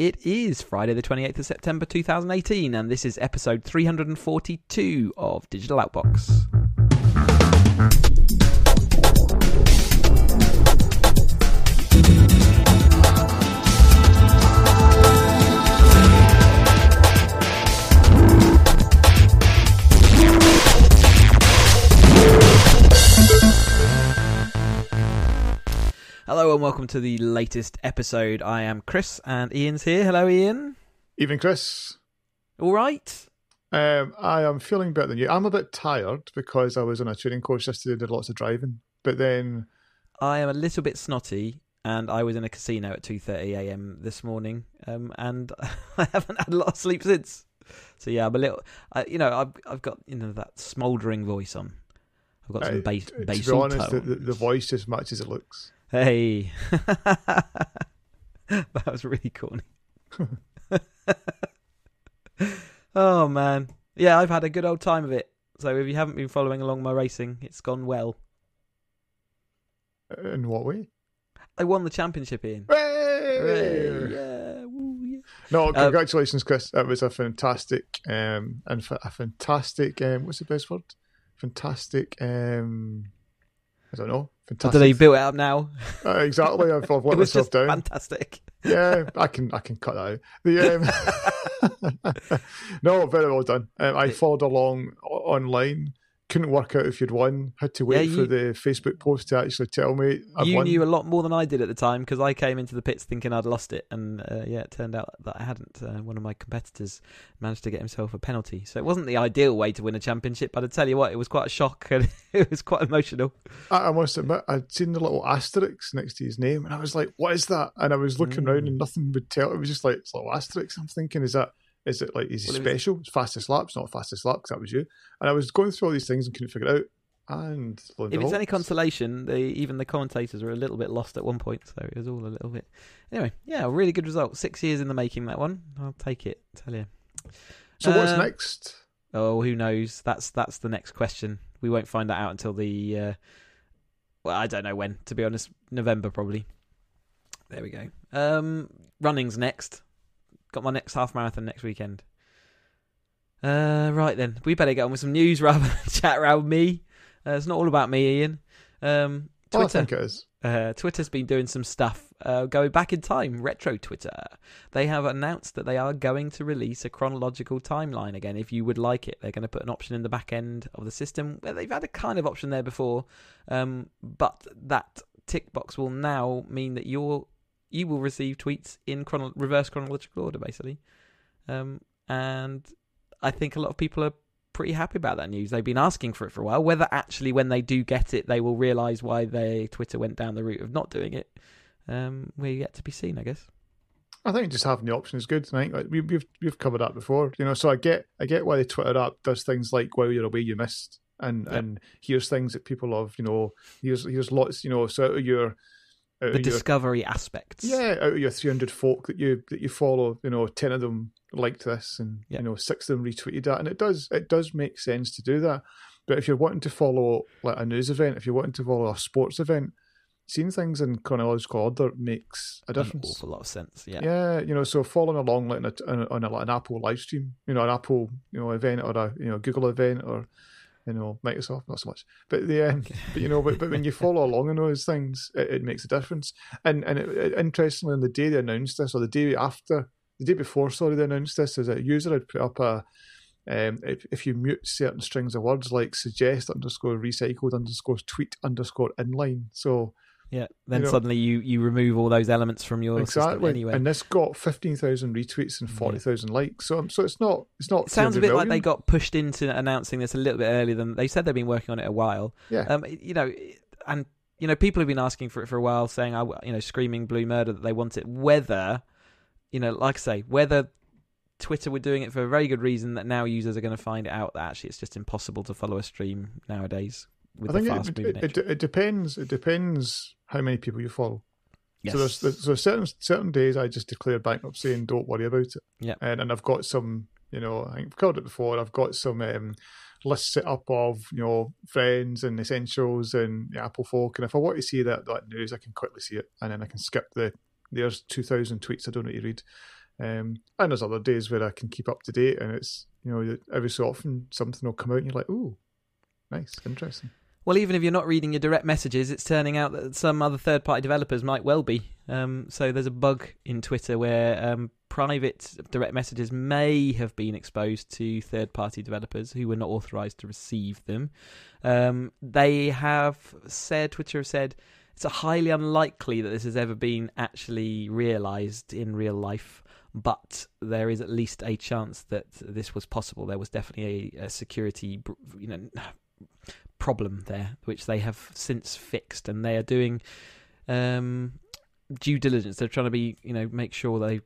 It is Friday, the 28th of September 2018, and this is episode 342 of Digital Outbox. Hello and welcome to the latest episode. I am Chris and Ian's here. Hello, Ian. Even Chris. All right. Um, I am feeling better than you. I'm a bit tired because I was on a training course yesterday, and did lots of driving. But then I am a little bit snotty, and I was in a casino at 2:30 a.m. this morning, um, and I haven't had a lot of sleep since. So yeah, I'm a little. I, you know, I've I've got you know that smouldering voice on. I've got some uh, bass. to be honest, the, the, the voice just matches it looks. Hey, that was really corny. oh man, yeah, I've had a good old time of it. So if you haven't been following along my racing, it's gone well. In what way? I won the championship! Hooray, yeah. No, Um, congratulations, Chris. That was a fantastic, um, and fa- a fantastic. Um, what's the best word? Fantastic. Um, I don't know. I Fantastic. don't know. You built it up now. Uh, exactly. I've, I've let it was myself down. fantastic. yeah, I can I can cut that out. The um, no, very well done. Um, I followed along online. Couldn't work out if you'd won. Had to wait Yeah, for the Facebook post to actually tell me I've you won. knew a lot more than I did at the time because I came into the pits thinking I'd lost it, and uh, yeah, it turned out that I hadn't. Uh, one of my competitors managed to get himself a penalty, so it wasn't the ideal way to win a championship. But I tell you what, it was quite a shock and it was quite emotional. I, I must admit, I'd seen the little asterisk next to his name, and I was like, "What is that?" And I was looking around, Mm. and nothing would tell. It was just like it's little asterisk. I'm thinking, is that is it like is he Well, it was- special? It's fastest laps, not fastest lap, 'cause that was you. And I was going through all these things and couldn't figure it out. And If it's any consolation, the, even the commentators were a little bit lost at one point, so it was all a little bit. Anyway, yeah, really good result. Six years in the making, that one. I'll take it. Tell you. so what's uh, next? Oh, who knows? That's that's the next question. We won't find that out until the uh, well, I don't know when. To be honest, November probably. There we go. Um, running's next. Got my next half marathon next weekend. Uh, right then, we better get on with some news rather than chat around me. Uh, it's not all about me, Ian. Um, Well, Twitter. is. Uh, Twitter's been doing some stuff uh, going back in time. Retro Twitter. They have announced that they are going to release a chronological timeline again. If you would like it, they're going to put an option in the back end of the system. Where they've had a kind of option there before, um, but that tick box will now mean that you're you will receive tweets in chrono- reverse chronological order, basically. Um, and I think a lot of people are pretty happy about that news. They've been asking for it for a while. Whether actually, when they do get it, they will realise why they Twitter went down the route of not doing it, um, we're yet to be seen, I guess. I think just having the option is good. I think like we, we've we've covered that before, you know. So I get I get why the Twitter app does things like while you're away you missed, and Yep. and here's things that people have, you know. Here's here's lots, you know. So out of your Uh, the of your, discovery aspects. yeah, out of your 300 folk that you that you follow, you know, ten of them liked this, and you know, six of them retweeted that, and it does it does make sense to do that. But if you're wanting to follow like a news event, if you're wanting to follow a sports event, seeing things in chronological order makes a An difference. awful lot of sense. Yeah. Yeah, you know, so following along like on, on, a, on a, like an Apple live stream, you know, an Apple you know event or a you know Google event or you know Microsoft, not so much, but the um, but you know, but, but when you follow along in those things, it, it makes a difference. And and it, it, interestingly, on the day they announced this, or the day after, the day before, sorry, they announced this, is a user had put up a. Um, if, if you mute certain strings of words like suggest underscore recycled underscore tweet underscore inline, so Yeah. Then You know- suddenly you, you remove all those elements from your exactly. anyway. And this got fifteen thousand retweets and Yeah. forty thousand likes. So so it's not it's not. It sounds a 200 bit like they got pushed into announcing this a little bit earlier than they said they've been working on it a while. Yeah. Um, you know, and you know, people have been asking for it for a while, saying, "I, you know, screaming blue murder that they want it." Whether, you know, like I say, whether Twitter were doing it for a very good reason that now users are going to find out that actually it's just impossible to follow a stream nowadays with I the think fast it, it, it, it depends. It depends how many people you follow. yes. So there's, there's so certain certain days I just declare bankruptcy and don't worry about it. Yeah. And and I've got some, you know, I think I've covered it before. I've got some um, lists set up of you know friends and essentials and the Apple folk, and if I want to see that that news, I can quickly see it, and then I can skip the there's two thousand tweets I don't need to read. Um, and there's other days where I can keep up to date, and it's you know every so often something will come out, and you're like, oh, nice, interesting." Well, even if you're not reading your direct messages, it's turning out that some other third party developers might well be. Um, so there's a bug in Twitter where um, private direct messages may have been exposed to third party developers who were not authorized to receive them. Um, they have said, Twitter have said, it's highly unlikely that this has ever been actually realized in real life but there is at least a chance that this was possible. There was definitely a, a security, you know, problem there, which they have since fixed, and they are doing um, due diligence. They're trying to be, you know, make sure they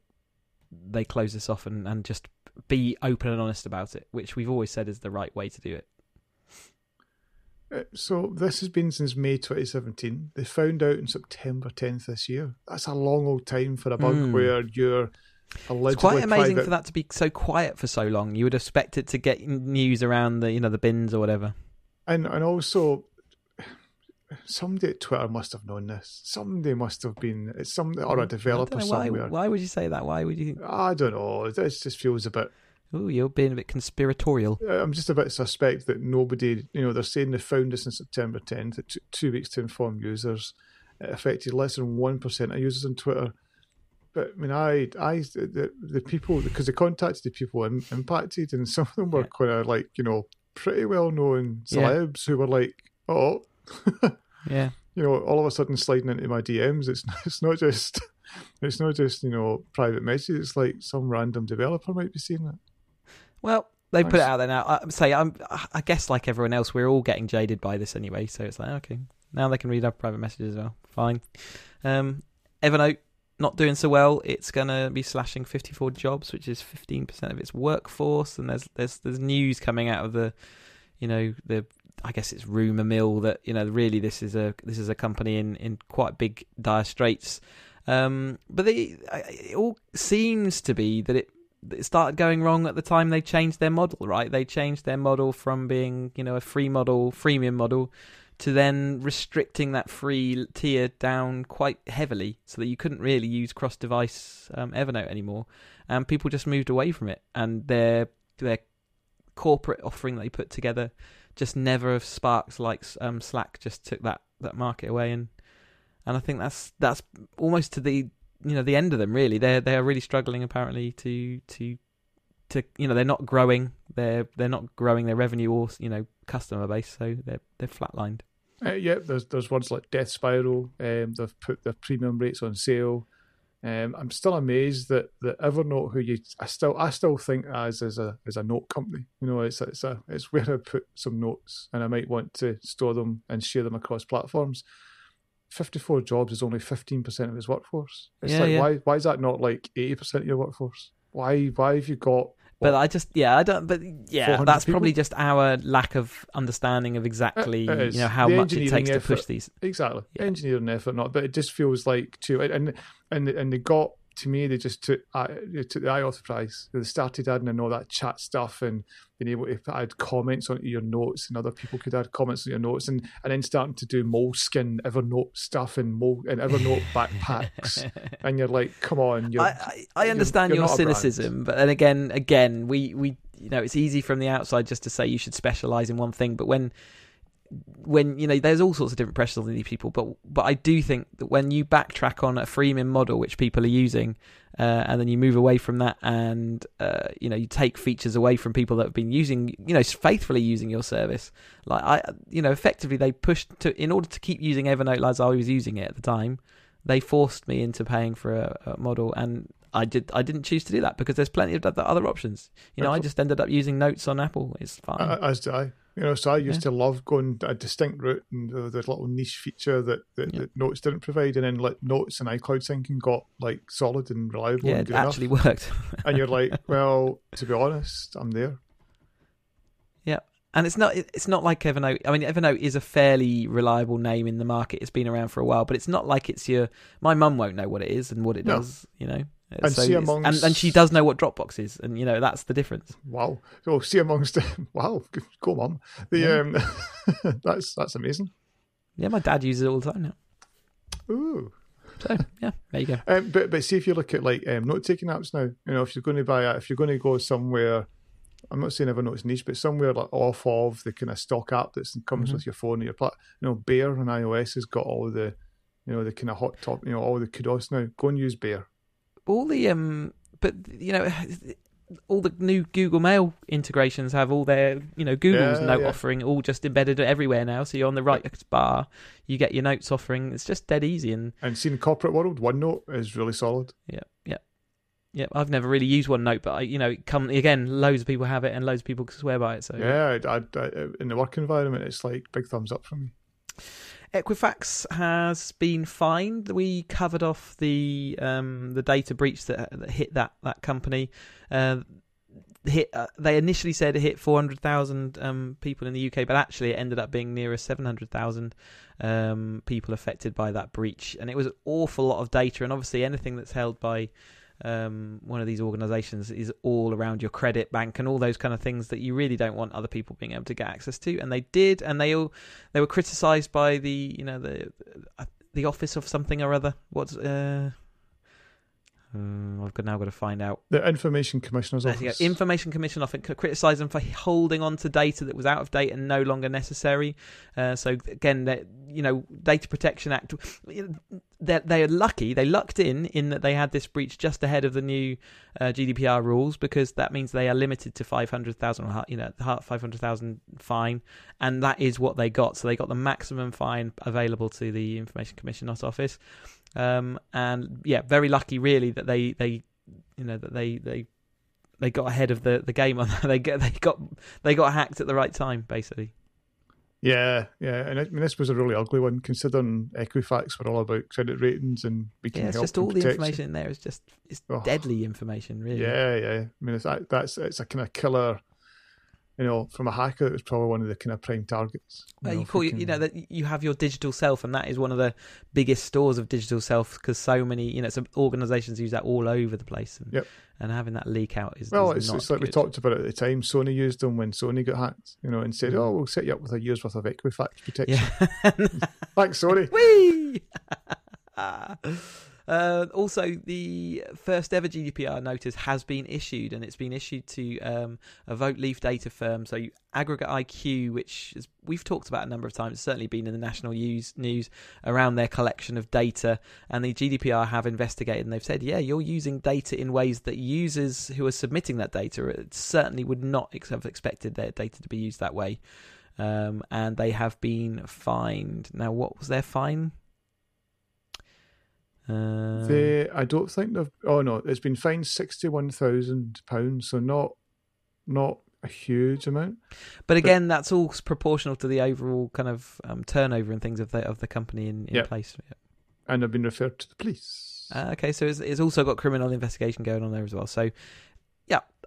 they close this off and, and just be open and honest about it, which we've always said is the right way to do it. Uh, so this has been since May 2017. They found out in September 10th this year. That's a long old time for a bug mm. where you're It's quite amazing private. for that to be so quiet for so long. You would expect it to get news around the you know the bins or whatever and and also somebody at Twitter must have known this. Somebody must have been it's some or a developer why, somewhere. Why would you say that? Why would you? I don't know. It just feels a bit. Oh, you're being a bit conspiratorial. I'm just a bit suspect that nobody, you know, they're saying they found this in September 10th. It took two weeks to inform users. It affected less than one percent of users on Twitter. But I mean, I, I, the, the people because they contacted the people impacted, and some of them were yeah. kind of like, you know, pretty well known celebs yeah. who were like, "Oh, yeah," you know, all of a sudden sliding into my DMs. It's it's not just it's not just you know private messages. It's like some random developer might be seeing it. Well, they nice. put it out there now. I say I'm. I guess like everyone else, we're all getting jaded by this anyway. So it's like okay, now they can read our private messages as well. Fine. Um, Evernote not doing so well. It's going to be slashing 54 jobs, which is 15% of its workforce. And there's there's there's news coming out of the, you know, the I guess it's rumor mill that you know really this is a this is a company in in quite big dire straits. Um, but they, it all seems to be that it it started going wrong at the time they changed their model. Right, they changed their model from being you know a free model, freemium model to then restricting that free tier down quite heavily so that you couldn't really use cross device um, Evernote anymore. And people just moved away from it. And their, their corporate offering they put together just never sparks like um, Slack just took that, that market away. And, and I think that's, that's almost to the, you know, the end of them really. They're, they're really struggling apparently to, to, to, you know, they're not growing. They're, they're not growing their revenue or, you know, customer base, so they're they're flatlined. Uh, yeah, there's there's ones like Death Spiral. Um, they've put their premium rates on sale. Um, I'm still amazed that, that Evernote, who you, I still I still think as as a as a note company, you know, it's it's a it's where I put some notes, and I might want to store them and share them across platforms. 54 jobs is only 15% of his workforce. It's yeah, like yeah. why why is that not like 80% of your workforce? Why why have you got but I just, yeah, I don't. But yeah, that's people? probably just our lack of understanding of exactly, uh, you know, how the much it takes effort, to push these. Exactly, yeah. engineering effort, not. But it just feels like too, and and and they got to me, they just took uh, they took the IOTH prize. They started adding in all that chat stuff and being able to add comments onto your notes, and other people could add comments on your notes, and, and then starting to do Moleskine Evernote stuff and Mol and Evernote backpacks, and you're like, come on, you're, I, I, I understand you're, you're your cynicism, but then again, again, we we you know it's easy from the outside just to say you should specialize in one thing, but when when you know there's all sorts of different pressures on these people but but I do think that when you backtrack on a freemium model which people are using uh, and then you move away from that and uh, you know you take features away from people that have been using you know faithfully using your service like I you know effectively they pushed to in order to keep using Evernote as I was using it at the time they forced me into paying for a, a model and I did. I didn't choose to do that because there's plenty of other options. You know, I just ended up using Notes on Apple. It's fine. As did I. You know, so I used yeah. to love going a distinct route and the little niche feature that, that, yeah. that, Notes didn't provide, and then like Notes and iCloud syncing got like solid and reliable. Yeah, and it actually enough. worked. and you're like, well, to be honest, I'm there. Yeah, and it's not it's not like Evernote. I mean, Evernote is a fairly reliable name in the market. It's been around for a while, but it's not like it's your. My mum won't know what it is and what it no. does. You know, and so see amongst and, and she does know what Dropbox is, and you know that's the difference. Wow! Oh, see amongst wow, go on, the yeah. um, that's that's amazing. Yeah, my dad uses it all the time now. Ooh, So yeah, there you go. Um, but but see if you look at like um, note taking apps now, you know, if you're going to buy it, if you're going to go somewhere, I'm not saying Evernote's niche, but somewhere like off of the kind of stock app that comes Mhm. with your phone or your plat, you know, Bear on iOS has got all the, you know, the kind of hot top, you know, all the kudos now. Go and use Bear. All the um but you know all the new Google Mail integrations have all their you know Google's Yeah, note yeah. offering all just embedded everywhere now so you're on the right bar you get your notes offering it's just dead easy and And seen corporate world, OneNote is really solid. yeah yeah yeah I've never really used OneNote but I you know come again loads of people have it and loads of people swear by it so Yeah, I, I, in the work environment, it's like big thumbs up from me. Equifax has been fined. We covered off the um, the data breach that, that hit that that company. Uh, hit uh, they initially said it hit 400,000 um, people in the UK, but actually it ended up being nearer 700,000 um, people affected by that breach, and it was an awful lot of data. And obviously, anything that's held by um, one of these organisations is all around your credit bank and all those kind of things that you really don't want other people being able to get access to. And they did, and they all they were criticised by the you know the the office of something or other. What's uh, uh, I've got now got to find out. The Information Commissioner's. Office. Information Commission often criticised them for holding on to data that was out of date and no longer necessary. Uh, so again, that you know, Data Protection Act, they they are lucky. They lucked in in that they had this breach just ahead of the new uh, GDPR rules because that means they are limited to five hundred thousand, you know, five hundred thousand fine, and that is what they got. So they got the maximum fine available to the Information Commissioner's office. Um, and yeah, very lucky really that they they you know that they they they got ahead of the, the game on that. They get they got they got hacked at the right time, basically. Yeah, yeah, and I mean this was a really ugly one considering Equifax were all about credit ratings and we can Yeah, it's help just all the protect you. information in there is just it's Oh. deadly information, really. Yeah, yeah. I mean, it's, that, that's it's a kind of killer. You know, from a hacker, it was probably one of the kind of prime targets. Well, know, you call we you, you know that you have your digital self, and that is one of the biggest stores of digital self because so many you know some organisations use that all over the place, and Yep. and having that leak out is Well, is it's, not it's like we talked about it at the time. Sony used them when Sony got hacked, you know, and said, Mm. "Oh, we'll set you up with a year's worth of Equifax protection." Yeah. Thanks, Sony. Whee! uh, also, the first ever GDPR notice has been issued, and it's been issued to um, a Vote Leave data firm. So, Aggregate IQ, which is, we've talked about a number of times, it's certainly been in the national news, news around their collection of data. And the GDPR have investigated, and they've said, yeah, you're using data in ways that users who are submitting that data uh, certainly would not have expected their data to be used that way. Um, and they have been fined. Now, what was their fine? Um, They, I don't think they've. Oh no, it's been fined sixty-one thousand pounds, so not, not a huge amount. but again, that's all proportional to the overall kind of um, turnover and things of the of the company in, in Yep. place. and have been referred to the police. Uh, okay, so it's, it's also got criminal investigation going on there as well. So, yeah.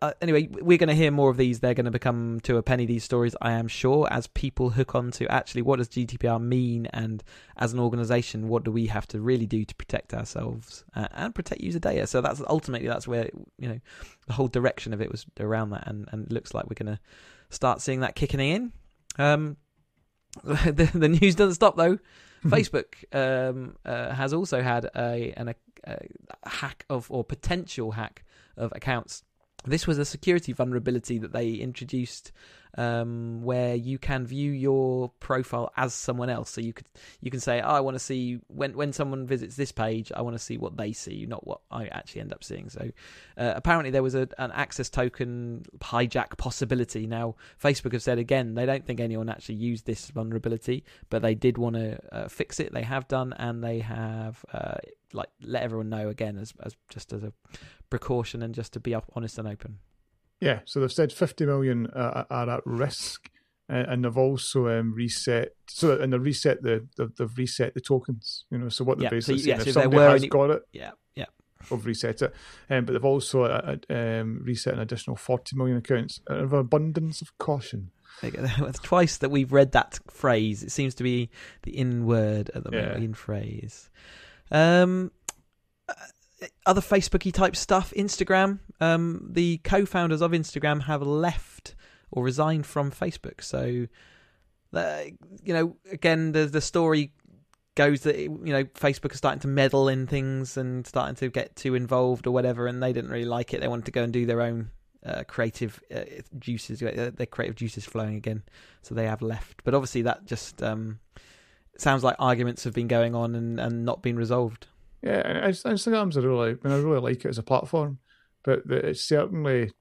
Uh, anyway, we're going to hear more of these. They're going to become to a penny these stories, I am sure, as people hook on to actually what does GDPR mean, and as an organisation, what do we have to really do to protect ourselves uh, and protect user data. So that's ultimately that's where you know the whole direction of it was around that, and, and it looks like we're going to start seeing that kicking in. Um, the, the news doesn't stop though. Facebook um, uh, has also had a, an, a, a hack of or potential hack of accounts. This was a security vulnerability that they introduced, um, where you can view your profile as someone else. So you could you can say, oh, I want to see when when someone visits this page, I want to see what they see, not what I actually end up seeing. So uh, apparently there was a, an access token hijack possibility. Now Facebook have said again they don't think anyone actually used this vulnerability, but they did want to uh, fix it. They have done, and they have uh, like let everyone know again as as just as a precaution and just to be honest and open. Yeah, so they've said 50 million uh, are at risk, uh, and they've also um, reset. So and they reset the they've, they've reset the tokens. You know, so what they're Yeah, so basically you- saying yes, if if somebody has any- got it, Yeah, yeah. they've reset it. Um, but they've also uh, um, reset an additional 40 million accounts out of abundance of caution. There you go. It's twice that we've read that phrase. It seems to be the in word at the moment, Yeah. in phrase. Um, uh, other Facebooky type stuff. Instagram. Um, the co-founders of Instagram have left or resigned from Facebook. So, uh, you know, again, the the story goes that you know Facebook are starting to meddle in things and starting to get too involved or whatever, and they didn't really like it. They wanted to go and do their own uh, creative uh, juices, uh, their creative juices flowing again. So they have left, but obviously that just um, sounds like arguments have been going on and, and not been resolved. Yeah, and Instagram's a really, I mean, I really like it as a platform, but it's certainly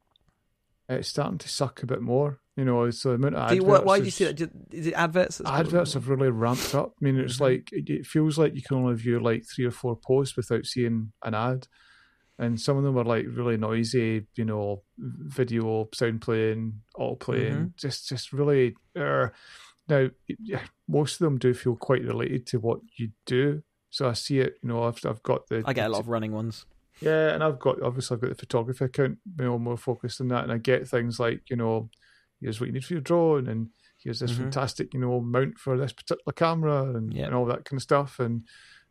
it's starting to suck a bit more. You know, so the amount of do you, why, do you see that? Is it adverts? Adverts have really ramped up. I mean, it's mm-hmm. like it feels like you can only view like three or four posts without seeing an ad, and some of them are like really noisy. You know, video, sound playing, all playing, mm-hmm. just just really. Uh, now, most of them do feel quite related to what you do. So I see it. You know, I've I've got the. I get a lot of running ones. Yeah, and I've got obviously I've got the photography account, you know, more focused on that, and I get things like you know, here's what you need for your drone, and here's this mm-hmm. fantastic you know mount for this particular camera, and, and all that kind of stuff, and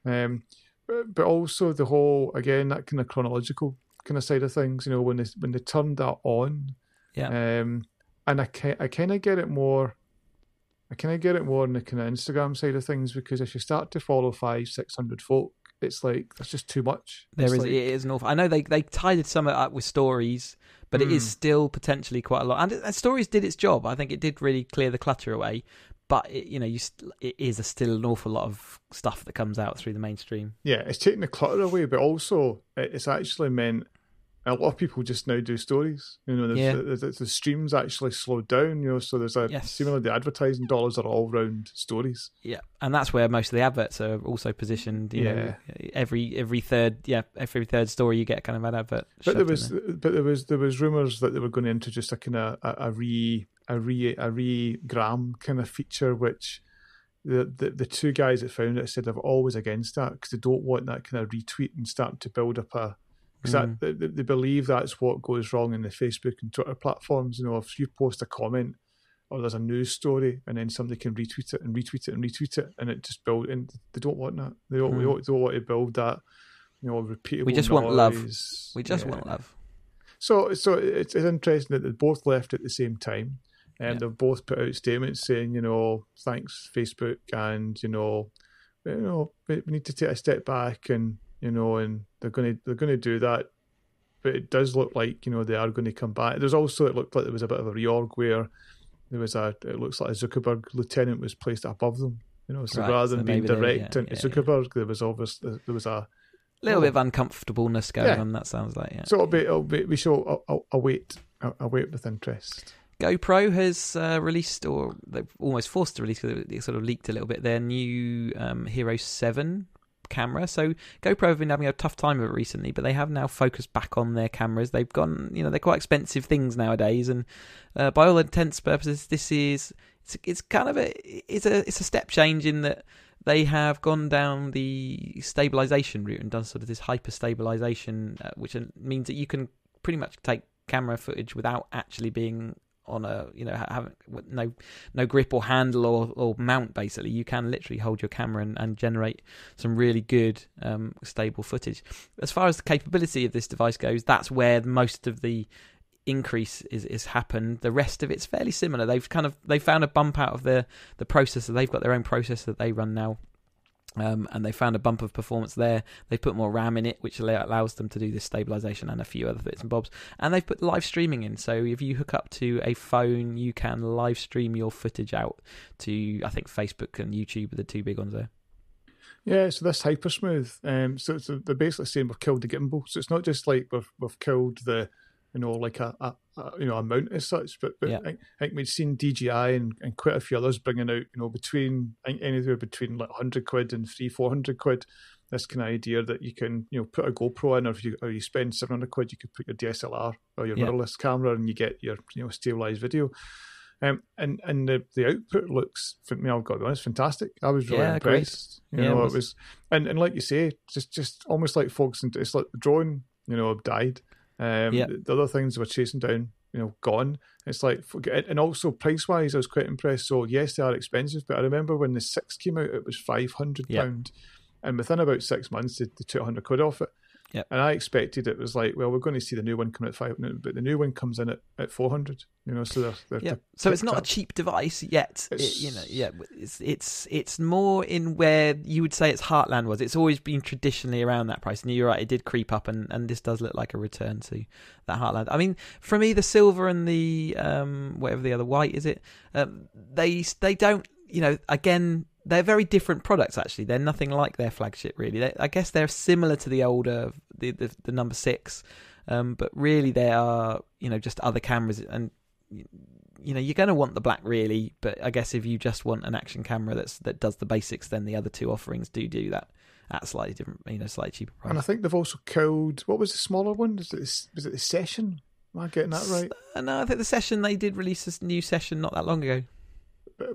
um, but, but also the whole again that kind of chronological kind of side of things, you know, when they when they turned that on, yeah, um, and I I kind of get it more. I kind of get it more on the kind of Instagram side of things because if you start to follow five, six hundred folk, it's like that's just too much. There it's is like, it is an awful. I know they they tied some of it up with stories, but mm. it is hmm. still potentially quite a lot. And, and, stories did its job. I think it did really clear the clutter away. But it, you know, you st- it is a still an awful lot of stuff that comes out through the mainstream. Yeah, it's taking the clutter away, but also it's actually meant a lot of people just now do stories. You know, yeah. the, the, the, streams actually slowed down. You know, so there's a yes. seemingly the advertising dollars are all around stories. Yeah, and that's where most of the adverts are also positioned. You yeah, know, every every third yeah every third story you get kind of an advert. But there was there. but there was there was rumors that they were going to introduce a kind of a, a re a re a re gram kind of feature which. The, the, the two guys that found it said they're always against that because they don't want that kind of retweet and starting to build up a because mm. they, they believe that's what goes wrong in the Facebook and Twitter platforms. You know, if you post a comment or there's a news story and then somebody can retweet it and retweet it and retweet it and it just build and they don't want that. They don't, mm. they don't, want to build that. You know, repeatable. We just noise. want love. We just yeah. want love. So, so it's, it's interesting that they both left at the same time, and yeah. they've both put out statements saying, you know, thanks Facebook, and you know, you know, we need to take a step back and you know, and they're going to they're going to do that. But it does look like you know they are going to come back. There's also it looked like there was a bit of a reorg where there was a it looks like a Zuckerberg lieutenant was placed above them. You know, so right, rather than so being direct yeah, into yeah, Zuckerberg, yeah. there was obviously there was a little bit of uncomfortableness going on. That sounds like yeah. So it'll be, it'll be we shall await await with interest. GoPro has uh, released, or they've almost forced to release, because it sort of leaked a little bit, their new um, Hero 7 camera. So GoPro have been having a tough time of it recently, but they have now focused back on their cameras. They've gone, you know, they're quite expensive things nowadays, and uh, by all intents purposes, this is it's, it's kind of a it's a it's a step change in that they have gone down the stabilization route and done sort of this hyper stabilization, uh, which means that you can pretty much take camera footage without actually being on a you know having no no grip or handle or, or mount basically. You can literally hold your camera and, and generate some really good um, stable footage. As far as the capability of this device goes that's where most of the increase is, is happened. The rest of it's fairly similar. They've kind of they found a bump out of the the processor. They've got their own processor that they run now um, and they found a bump of performance there. They put more RAM in it, which allows them to do this stabilization and a few other bits and bobs. And they've put live streaming in, so if you hook up to a phone, you can live stream your footage out to I think Facebook and YouTube are the two big ones there. Yeah, so this hyper smooth. Um, so, they're basically saying we've killed the gimbal. So it's not just like we've we've killed the you know, like a, a, a you know amount as such. But, but yeah. I, I, think we've seen DJI and, and quite a few others bringing out, you know, between I think anywhere between like hundred quid and three four hundred quid. This kind of idea that you can, you know, put a GoPro in, or if you or you spend seven hundred quid, you could put your DSLR or your yeah. mirrorless camera, and you get your, you know, stabilized video. Um, and and the, the output looks, for me, I've got to be honest, fantastic. I was really yeah, impressed. Great. You yeah, know, it was. it was, and and like you say, just just almost like folks, into, it's like the drone, you know, have died. Um, yeah. The other things we're chasing down, you know, gone. It's like, and also price wise, I was quite impressed. So yes, they are expensive, but I remember when the six came out, it was five hundred pound, and within about six months, they, they took hundred quid off it. Yep. And I expected it was like, well, we're going to see the new one come at five, but the new one comes in at, at four hundred. You know, so they're, they're Yeah. they're So it's not a cheap device yet. It, It's- you know, yeah, it's it's it's more in where you would say its heartland was. It's always been traditionally around that price, and you're right. It did creep up, and, and this does look like a return to that heartland. I mean, for me, the silver and the um whatever the other white is it, um, they they don't. You know, again, they're very different products. Actually, they're nothing like their flagship. Really, they, I guess they're similar to the older the the, the number six, um, but really they are you know just other cameras and you know you're going to want the black really but i guess if you just want an action camera that's that does the basics then the other two offerings do do that at slightly different you know slightly cheaper price And I think they've also killed. What was the smaller one? Was it, the- was it the session? Am I getting that right? Uh, no i think the session they did release this new session not that long ago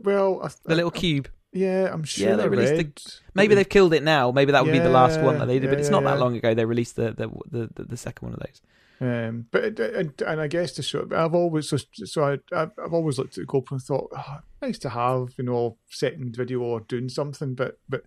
Well, I, the little I- cube Yeah, I'm sure Yeah, they released the- maybe they've killed it now maybe that would be the last one that they did Yeah, but it's yeah, not that long ago they released the the the, the, second one of those Um, but and, and I guess to show, I've always so, so I, I've I've always looked at the GoPro and thought, oh, nice to have, you know, second video or doing something, but but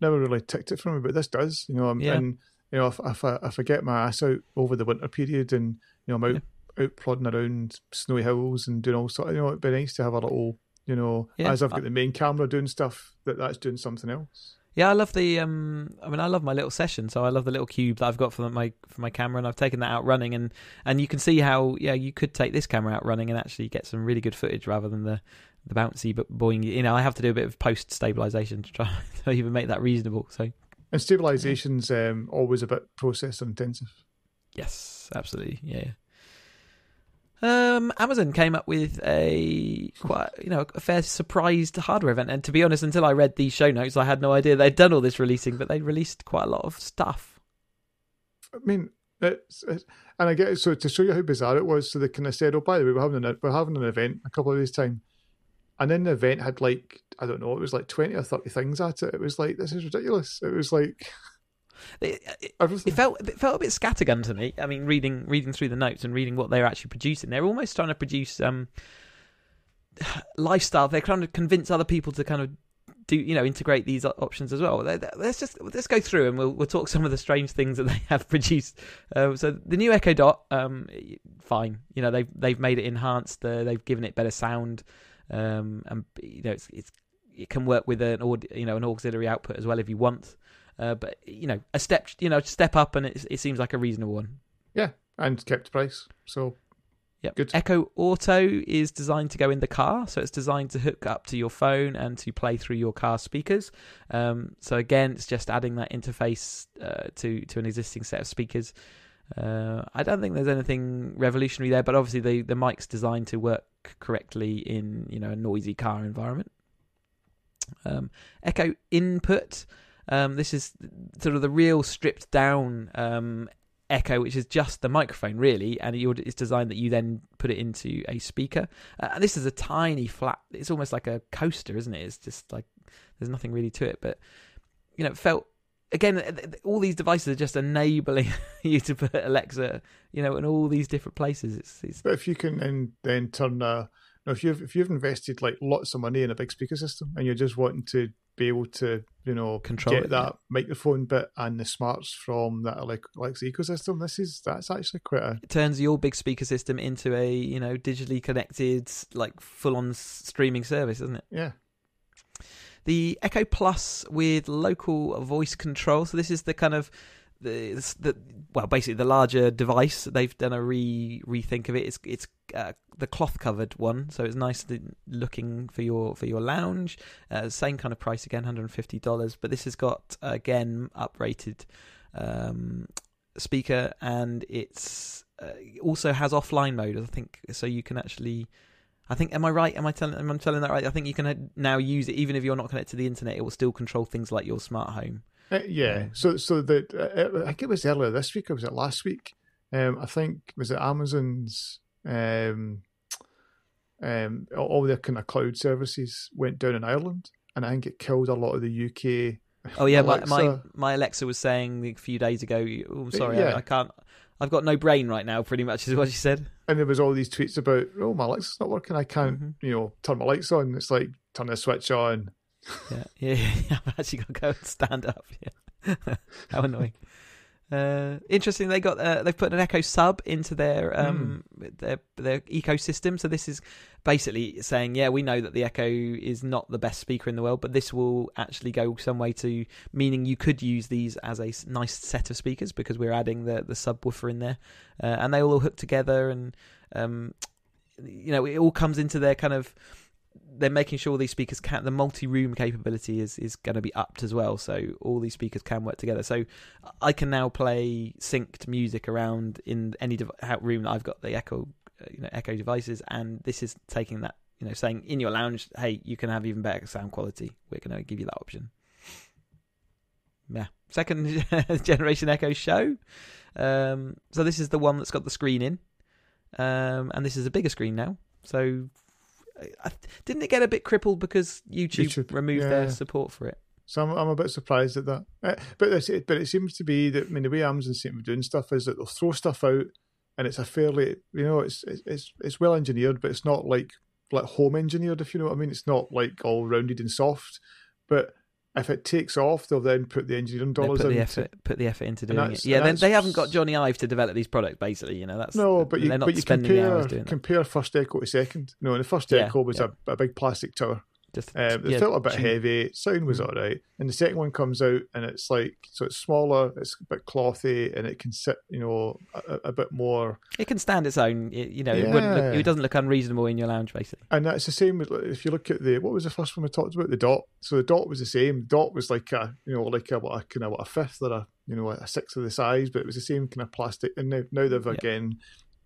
never really ticked it for me. But this does, you know, Yeah. and you know, if if I, if I get my ass out over the winter period and you know I'm out out plodding around snowy hills and doing all sort, you know, it'd be nice to have a little, you know, Yeah. as I've got the main camera doing stuff that that's doing something else. Yeah, I love the. Um, I mean, I love my little session. So I love the little cube that I've got for my for my camera, and I've taken that out running, and and you can see how yeah you could take this camera out running and actually get some really good footage rather than the the bouncy but boing. You know, I have to do a bit of post stabilization to try to even make that reasonable. So And stabilization's um, always a bit processor intensive. yes, absolutely, yeah. yeah. Um, Amazon came up with a quite, you know, a fair surprised hardware event, and to be honest, until I read these show notes, I had no idea they'd done all this releasing, but they released quite a lot of stuff. I mean, it's, it's and I get it. So to show you how bizarre it was, so they kind of said, "Oh, by the way, we're having an we're having an event a couple of days time," and then the event had like I don't know, it was like twenty or thirty things at it. It was like this is ridiculous. It was like It, it, it felt it felt a bit scattergun to me. I mean, reading reading through the notes and reading what they're actually producing, they're almost trying to produce um, lifestyle. They're trying to convince other people to kind of do you know integrate these options as well. Let's just let's go through and we'll we'll talk some of the strange things that they have produced. Um, so the new Echo Dot, um, fine. You know they've they've made it enhanced. Uh, they've given it better sound, um, and you know it's it's it can work with an you know an auxiliary output as well if you want. Uh, but you know, a step, you know, step up, and it, it seems like a reasonable one. Yeah, and kept price. So Yep. Good. Echo Auto is designed to go in the car, so it's designed to hook up to your phone and to play through your car speakers. Um, so again, it's just adding that interface uh, to to an existing set of speakers. Uh, I don't think there's anything revolutionary there, but obviously the the mic's designed to work correctly in you know a noisy car environment. Um, Echo Input. Um, this is sort of the real stripped down um, Echo, which is just the microphone, really, and it's designed that you then put it into a speaker. Uh, and this is a tiny flat. It's almost like a coaster, isn't it? It's just like there's nothing really to it, but you know, it felt again. All these devices are just enabling you to put Alexa, you know, in all these different places. It's, it's But if you can then then turn a, you know, if you've if you've invested like lots of money in a big speaker system and you're just wanting to be able to you know Control get it, that microphone bit and the smarts from that like Alexa ecosystem, this is that's actually quite a it turns your big speaker system into a you know digitally connected, like full on streaming service, isn't it? yeah. the Echo Plus with local voice control. So this is the kind of the, the well, basically the larger device. They've done a re rethink of it. It's it's uh, the cloth covered one, so it's nice looking for your for your lounge. Uh, same kind of price again, hundred and fifty dollars. But this has got again uprated um, speaker, and it's uh, also has offline mode. I think so you can actually. I think. Am I right? Am I telling? Am I telling that right? I think you can uh, now use it even if you're not connected to the internet. It will still control things like your smart home. Uh, yeah. Yeah. So so the uh, I think it was earlier this week or was it last week? Um, I think was it Amazon's um, um, all- their kind of cloud services went down in Ireland, and I think it killed a lot of the UK. Oh yeah, my, my Alexa. my Alexa was saying a few days ago. Oh, I'm sorry, Yeah. I, I can't. I've got no brain right now. Pretty much is what she said. And there was all these tweets about, oh, my Alexa's not working. I can't, Mhm. you know, turn my lights on. It's like turn the switch on. Yeah, yeah, yeah. I've actually got to go and stand up. Yeah, how annoying. Uh, interesting. They got uh, they've put an Echo sub into their um their their ecosystem. So this is basically saying, yeah, we know that the Echo is not the best speaker in the world, but this will actually go some way to meaning you could use these as a nice set of speakers because we're adding the the subwoofer in there, uh, and they all hook together, and um, you know, it all comes into their kind of they're making sure these speakers can the multi-room capability is is going to be upped as well so all these speakers can work together. So i can now play synced music around in any how- room that i've got the echo uh, you know echo devices and this is taking that you know saying in your lounge hey you can have even better sound quality. We're going to give you that option. Yeah. Second generation echo show. Um so this is the one that's got the screen in. Um and this is a bigger screen now. So didn't it get a bit crippled because YouTube, YouTube, removed yeah. their support for it? So I'm, I'm a bit surprised at that. Uh, but it, but it seems to be that I mean the way Amazon seem to be doing stuff is that they'll throw stuff out and it's a fairly you know it's it's it's, it's well engineered, but it's not like like home engineered if you know what I mean. It's not like all rounded and soft, but if it takes off, they'll then put the engineering dollars put the in. effort, put the effort into And doing it. Yeah, then they haven't got Jony Ive to develop these products. Basically, you know that's No, but you but you the compare hours doing compare first Echo to second. No, the first Yeah, Echo was yeah. a, a big plastic tower. Just Um, it yeah, felt a bit heavy. Sound was Mm. all right, and the second one comes out and it's like so it's smaller, it's a bit clothy, and it can sit, you know, a, a bit more. It can stand its own. It, you know, it wouldn't look, it doesn't look unreasonable in your lounge, basically. And that's the same with if you look at the what was the first one we talked about the dot. So the dot was the same. The dot was like a you know like a what a kind of what a fifth or a you know a sixth of the size, but it was the same kind of plastic. And now now they've Yeah. again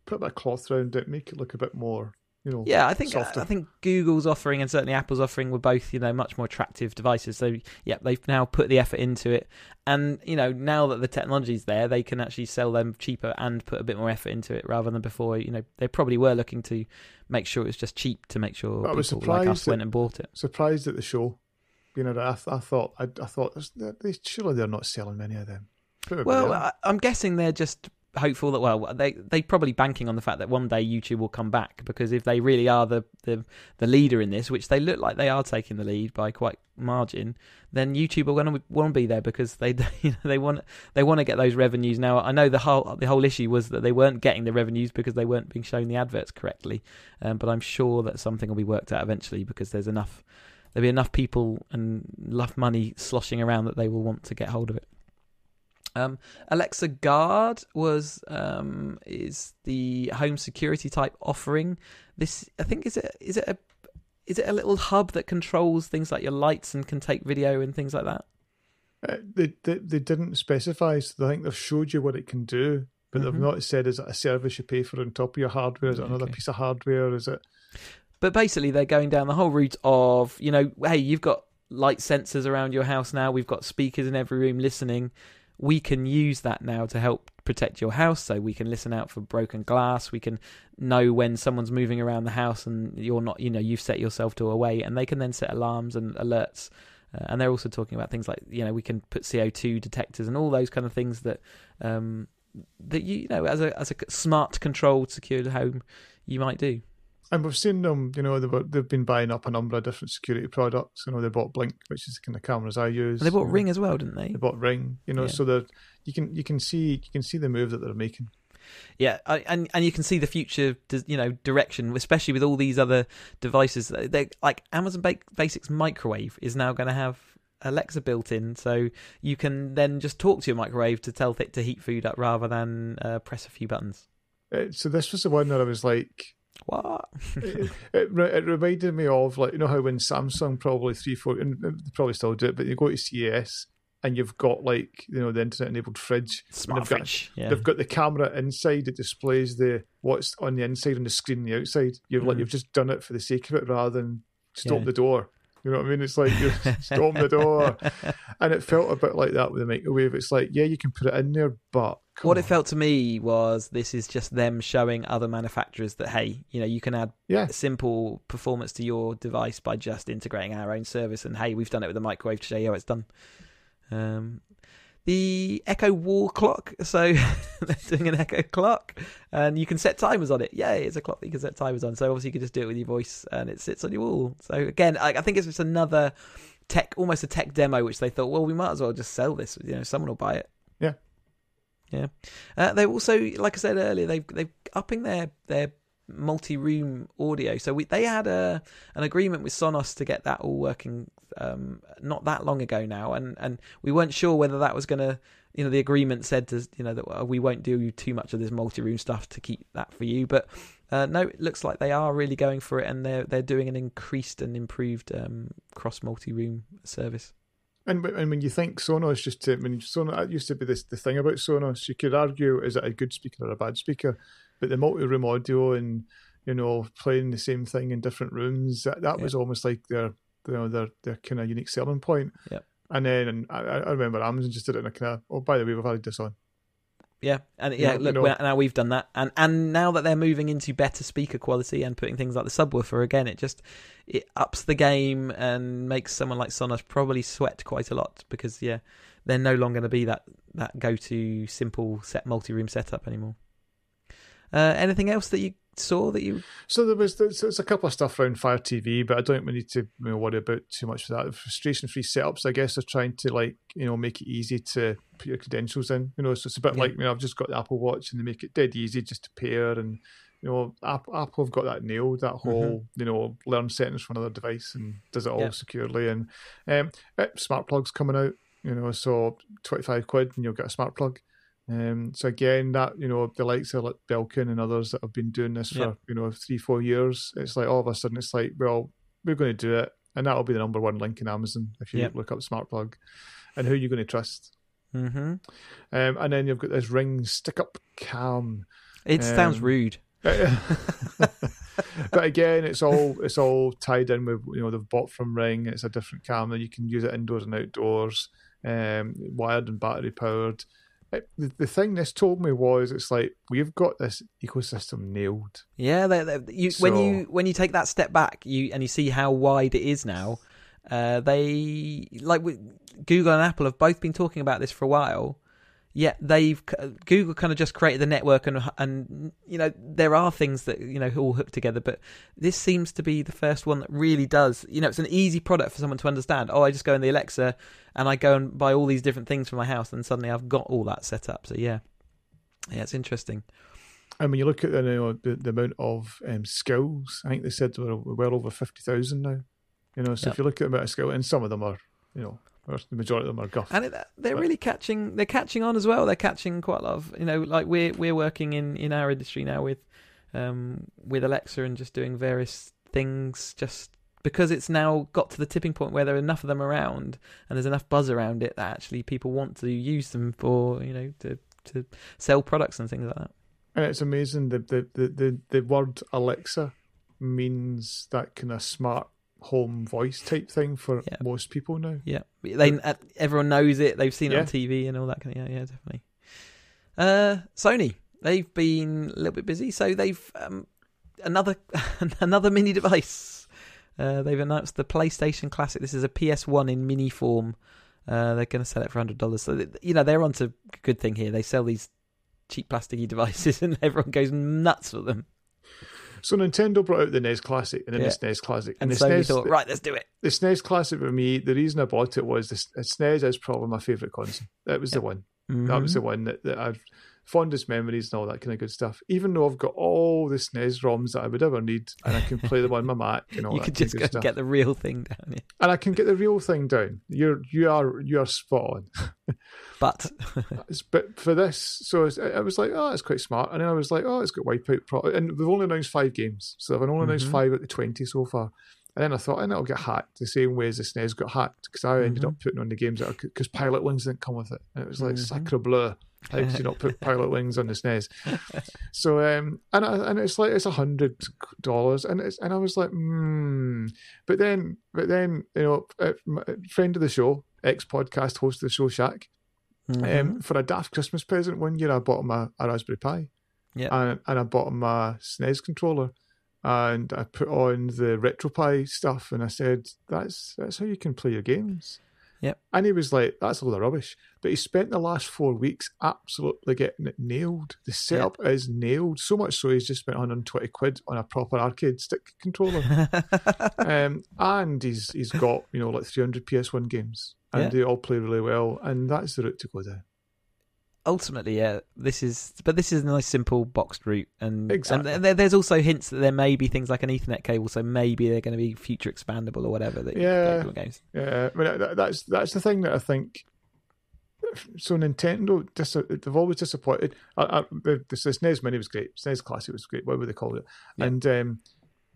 put a bit of cloth around it, make it look a bit more you know. Yeah, I think softer. I think Google's offering and certainly Apple's offering were both you know much more attractive devices. So yeah, they've now put the effort into it, and you know now that the technology's there, they can actually sell them cheaper and put a bit more effort into it rather than before. You know they probably were looking to make sure it was just cheap to make sure I was people like us surprised went and bought it. surprised at the show. You know, I, I thought I, I thought they surely they're not selling many of them. Well. I, I'm guessing they're just hopeful that well they they probably banking on the fact that one day YouTube will come back because if they really are the the, the leader in this, which they look like they are taking the lead by quite margin, then YouTube are going to want to be there because they you know, they want they want to get those revenues. Now I know the whole the whole issue was that they weren't getting the revenues because they weren't being shown the adverts correctly, um, but I'm sure that something will be worked out eventually because there's enough there'll be enough people and enough money sloshing around that they will want to get hold of it. Um, Alexa Guard was um, is the home security type offering. This I think is it is it a is it a little hub that controls things like your lights and can take video and things like that? Uh, they, they they didn't specify. So I think they've showed you what it can do, but Mhm. they've not said is it a service you pay for on top of your hardware? Is it another Okay. piece of hardware? Is it? But basically, they're going down the whole route of you know, hey, you've got light sensors around your house now. We've got speakers in every room listening. We can use that now to help protect your house. So we can listen out for broken glass. We can know when someone's moving around the house and you're not, you know, you've set yourself to away, and they can then set alarms and alerts. Uh, and they're also talking about things like you know we can put CO two detectors and all those kind of things that um, that you, you know as a as a smart controlled secured home you might do. And we've seen them. You know, they've they've been buying up a number of different security products. You know, they bought Blink, which is the kind of cameras I use. And they bought. Ring as well, didn't they? They bought Ring. You know, Yeah. so that you can you can see you can see the move that they're making. Yeah, and and you can see the future, you know, direction, especially with all these other devices. They like Amazon Basics microwave is now going to have Alexa built in, so you can then just talk to your microwave to tell it to heat food up rather than uh, press a few buttons. Uh, so this was the one that I was like, What? it, it, it reminded me of like you know how when Samsung probably three four and they probably still do it, but you go to CES and you've got like you know the internet enabled fridge. Smart they've got- fridge. Yeah. They've got the camera inside that displays the what's on the inside on the screen on the outside. You've like Mhm. you've just done it for the sake of it rather than stop Yeah. the door. You know what I mean? It's like you stop the door, and it felt a bit like that with the microwave. It's like yeah, you can put it in there, but come what it felt to me was this is just them showing other manufacturers that hey, you know, you can add yeah, simple performance to your device by just integrating our own service. And hey, we've done it with the microwave to show you how it's done. Um, the Echo Wall clock. So they're doing an Echo clock, and you can set timers on it. Yay, it's a clock that you can set timers on. So obviously you can just do it with your voice, and it sits on your wall. So again, I, I think it's just another tech, almost a tech demo, which they thought, well, we might as well just sell this. You know, someone will buy it. Yeah. Yeah, uh, they also, like I said earlier, they've they upping their their multi-room audio. So we they had a an agreement with Sonos to get that all working um, not that long ago now, and and we weren't sure whether that was going to. You know, the agreement said to you know that uh, we won't do too much of this multi-room stuff to keep that for you, but uh, no, it looks like they are really going for it, and they're they're doing an increased and improved um, cross multi-room service. And and when you think Sonos, just to, when Sonos, that used to be this the thing about Sonos. You could argue is it a good speaker or a bad speaker, but the multi-room audio and you know playing the same thing in different rooms that, that was almost like their you know their their kind of unique selling point. Yeah. And then and I, I remember Amazon just did it in a kind of oh by the way we've had this on. Yeah, and yeah, Yeah, look, you know- now we've done that, and and now that they're moving into better speaker quality and putting things like the subwoofer again, it just it ups the game and makes someone like Sonos probably sweat quite a lot because yeah, they're no longer going to be that that go to simple set multi room setup anymore. Uh, anything else that you saw that you? So there was there's, there's a couple of stuff around Fire TV, but I don't think we need to you know, worry about too much of that. Frustration-free setups, I guess, are trying to like you know make it easy to put your credentials in. You know, so it's a bit Yeah. like you know I've just got the Apple Watch and they make it dead easy just to pair and. You know, App- Apple have got that nailed. That whole, you know, learn settings from another device and does it all securely. And um, uh, smart plugs coming out. You know, so twenty five quid and you'll get a smart plug. Um, so again, that you know the likes of like Belkin and others that have been doing this for Yeah. you know three four years, it's like all of a sudden it's like, well, we're going to do it, and that'll be the number one link in Amazon if you Yeah. look up smart plug, and who are you going to trust? Mm-hmm. Um, and then you've got this Ring stick up cam. It sounds Um, rude. but again, it's all it's all tied in with you know they've bought from Ring. It's a different camera. You can use it indoors and outdoors, um, wired and battery powered. It, the, the thing this told me was it's like we've got this ecosystem nailed. Yeah, they, they, you, when you when you take that step back, you and you see how wide it is now. Uh, they like we- Google and Apple have both been talking about this for a while. Yet they've Google kind of just created the network and and you know there are things that you know all hook together, but this seems to be the first one that really does. You know, it's an easy product for someone to understand. Oh, I just go in the Alexa and I go and buy all these different things for my house, and suddenly I've got all that set up. So yeah, yeah, it's interesting. And when you look at the you know, the, the amount of um, skills, I think they said were well over fifty thousand now. You know, so Yep. if you look at the amount of skill, and some of them are, you know, or the majority of them are guff. and it, they're But- really catching they're catching on as well they're catching quite a lot of you know like we're we're working in in our industry now with um with alexa and just doing various things just because it's now got to the tipping point where there are enough of them around and there's enough buzz around it that actually people want to use them for you know to to sell products and things like that And it's amazing the the, the, the, the word Alexa means that kind of smart home voice type thing for Yeah. most people now. yeah. They uh, everyone knows it. They've seen it on tv and all that kind of yeah yeah definitely. Uh sony they've been a little bit busy. So they've um another another mini device. Uh they've announced the playstation classic. This is a ps1 in mini form. Uh they're going to sell it for $100 so you know they're onto a good thing here. They sell these cheap plasticky devices and everyone goes nuts for them So Nintendo brought out the NES Classic and then Yeah. the SNES Classic. and the so SNES, thought right let's do it the SNES Classic for me, the reason I bought it was the, SNES is probably my favourite console. That was the one. That was Mhm. the one that, that I've fondest memories and all that kind of good stuff. Even though I've got all the SNES ROMs that I would ever need, and I can play them on my Mac and all you that could kind of just go stuff. get the real thing down here and I can get the real thing down. You're you are you are spot on. but but for this, so I was like, oh, it's quite smart. And then I was like, oh, it's got Wipeout Pro, and they've only announced five games, so they've only announced Mhm. five out of twenty so far. And then I thought, and it'll get hacked the same way as the SNES got hacked because I ended Mhm. up putting on the games because Pilotwings didn't come with it, and it was like Mhm. sacre bleu. How did you not put Pilotwings on the SNES? So um, and I, and it's like it's a hundred dollars, and it's and I was like, hmm. But then, but then you know, my friend of the show, ex podcast host of the show, Shaq, Mhm. um, for a daft Christmas present one year, I bought him a, a Raspberry Pi, Yeah. and and I bought him a SNES controller, and I put on the RetroPie stuff, and I said, "That's that's how you can play your games." Yep. And he was like, "That's a load of rubbish," but he spent the last four weeks absolutely getting it nailed. The setup is nailed so much so he's just spent 120 quid on a proper arcade stick controller. um, and he's he's got you know like 300 PS1 games, and Yeah. they all play really well, and that's the route to go down. Ultimately, yeah, this is, but this is a nice simple boxed route, and Exactly. and there, there's also hints that there may be things like an Ethernet cable, so maybe they're going to be future expandable or whatever. That Yeah. games. Yeah, I mean, that's that's the thing that I think. So Nintendo, they've always disappointed. I, I, the, the SNES Mini was great. SNES Classic was great. Whatever they call it, Yeah. and um,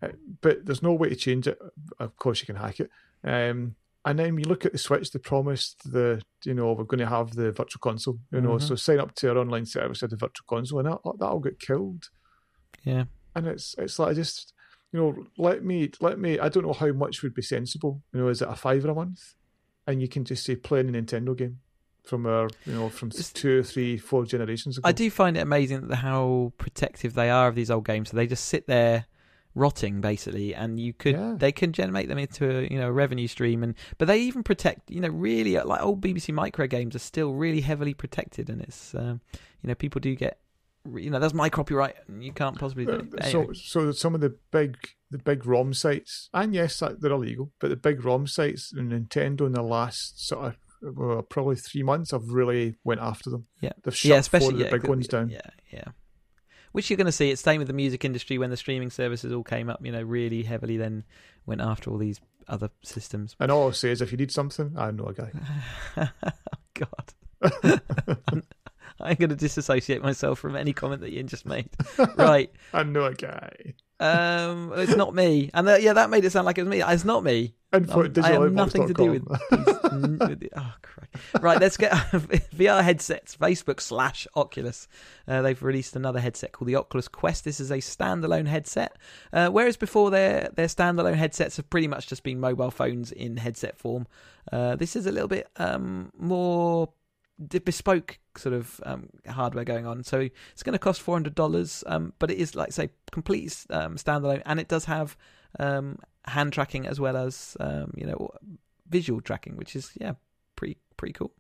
uh, but there's no way to change it. Of course, you can hack it. Um, and then you look at the Switch. They promised the you know we're going to have the Virtual Console. You know, Mhm. so sign up to our online service at the Virtual Console, and that that'll get killed. Yeah, And it's it's like I just you know let me let me. I don't know how much would be sensible. You know, is it a fiver a month? And you can just say play a Nintendo game from our you know from It's- two, three, four generations ago. I do find it amazing how protective they are of these old games. So they just sit there rotting basically and you could Yeah. they can generate them into a you know a revenue stream and but they even protect you know really uh, like old BBC micro games are still really heavily protected and it's um, you know people do get you know that's my copyright and you can't possibly do it. Uh, Anyway. So, so some of the big, the big ROM sites, and yes, they're illegal, but the big ROM sites, and Nintendo in the last sort of well, probably three months, have really went after them. Yeah. they've shut yeah, four especially of the yeah, big ones down. Yeah, yeah. Which you're going to see. It's the same with the music industry when the streaming services all came up. You know, really heavily then went after all these other systems. And all I'll say is, if you need something, I know a guy. Oh, God, I'm going to disassociate myself from any comment that Ian just made. Right. I know a guy. Um, it's not me. And that, yeah, that made it sound like it was me. It's not me. Info Um, at I have nothing to do with with the- oh, Christ. Right, let's get VR headsets. Facebook slash Oculus. Uh, they've released another headset called the Oculus Quest. This is a standalone headset. Uh, whereas before their their standalone headsets have pretty much just been mobile phones in headset form. Uh, this is a little bit um, more bespoke sort of um, hardware going on. So it's going to cost four hundred dollars, um, but it is like say complete um, standalone, and it does have um, hand tracking as well as um, you know visual tracking, which is yeah pretty pretty cool.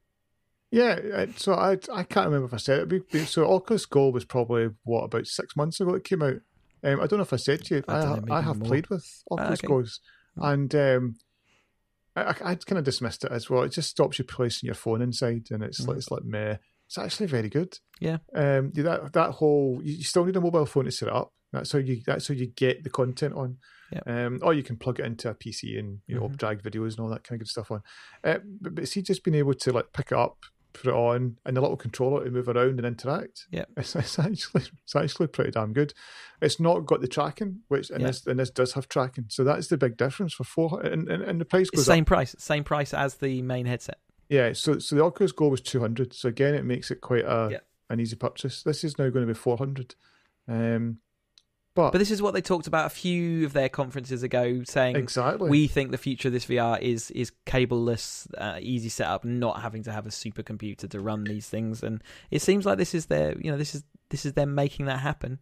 Yeah, uh, so I I can't remember if I said it. So Oculus Go was probably what about six months ago it came out. Um, I don't know if I said to you. I I, know, I have more. played with Oculus okay. Go's, Hmm. and um, I, I, kind of dismissed it as well. It just stops you placing your phone inside, and it's like Mm. it's like meh. It's actually very good. Yeah. Um, yeah, that that whole you you still need a mobile phone to set it up. That's how you that's how you get the content on. Yep. Um, or you can plug it into a PC and you know Mhm. drag videos and all that kind of good stuff on. Uh, but, but see, just being able to like pick it up, put it on, and the little controller to move around and interact. Yeah, It's, it's actually it's actually pretty damn good. It's not got the tracking, which and Yeah. this and this does have tracking, so that's the big difference for four. And, and, and the price goes same up. price, same price as the main headset. Yeah, so so the Oculus Go was two hundred. So again, it makes it quite a Yeah. an easy purchase. This is now going to be four hundred. Um, but, But this is what they talked about a few of their conferences ago, saying exactly, we think the future of this VR is is cableless, uh, easy setup, not having to have a supercomputer to run these things. And it seems like this is their, you know, this is this is them making that happen.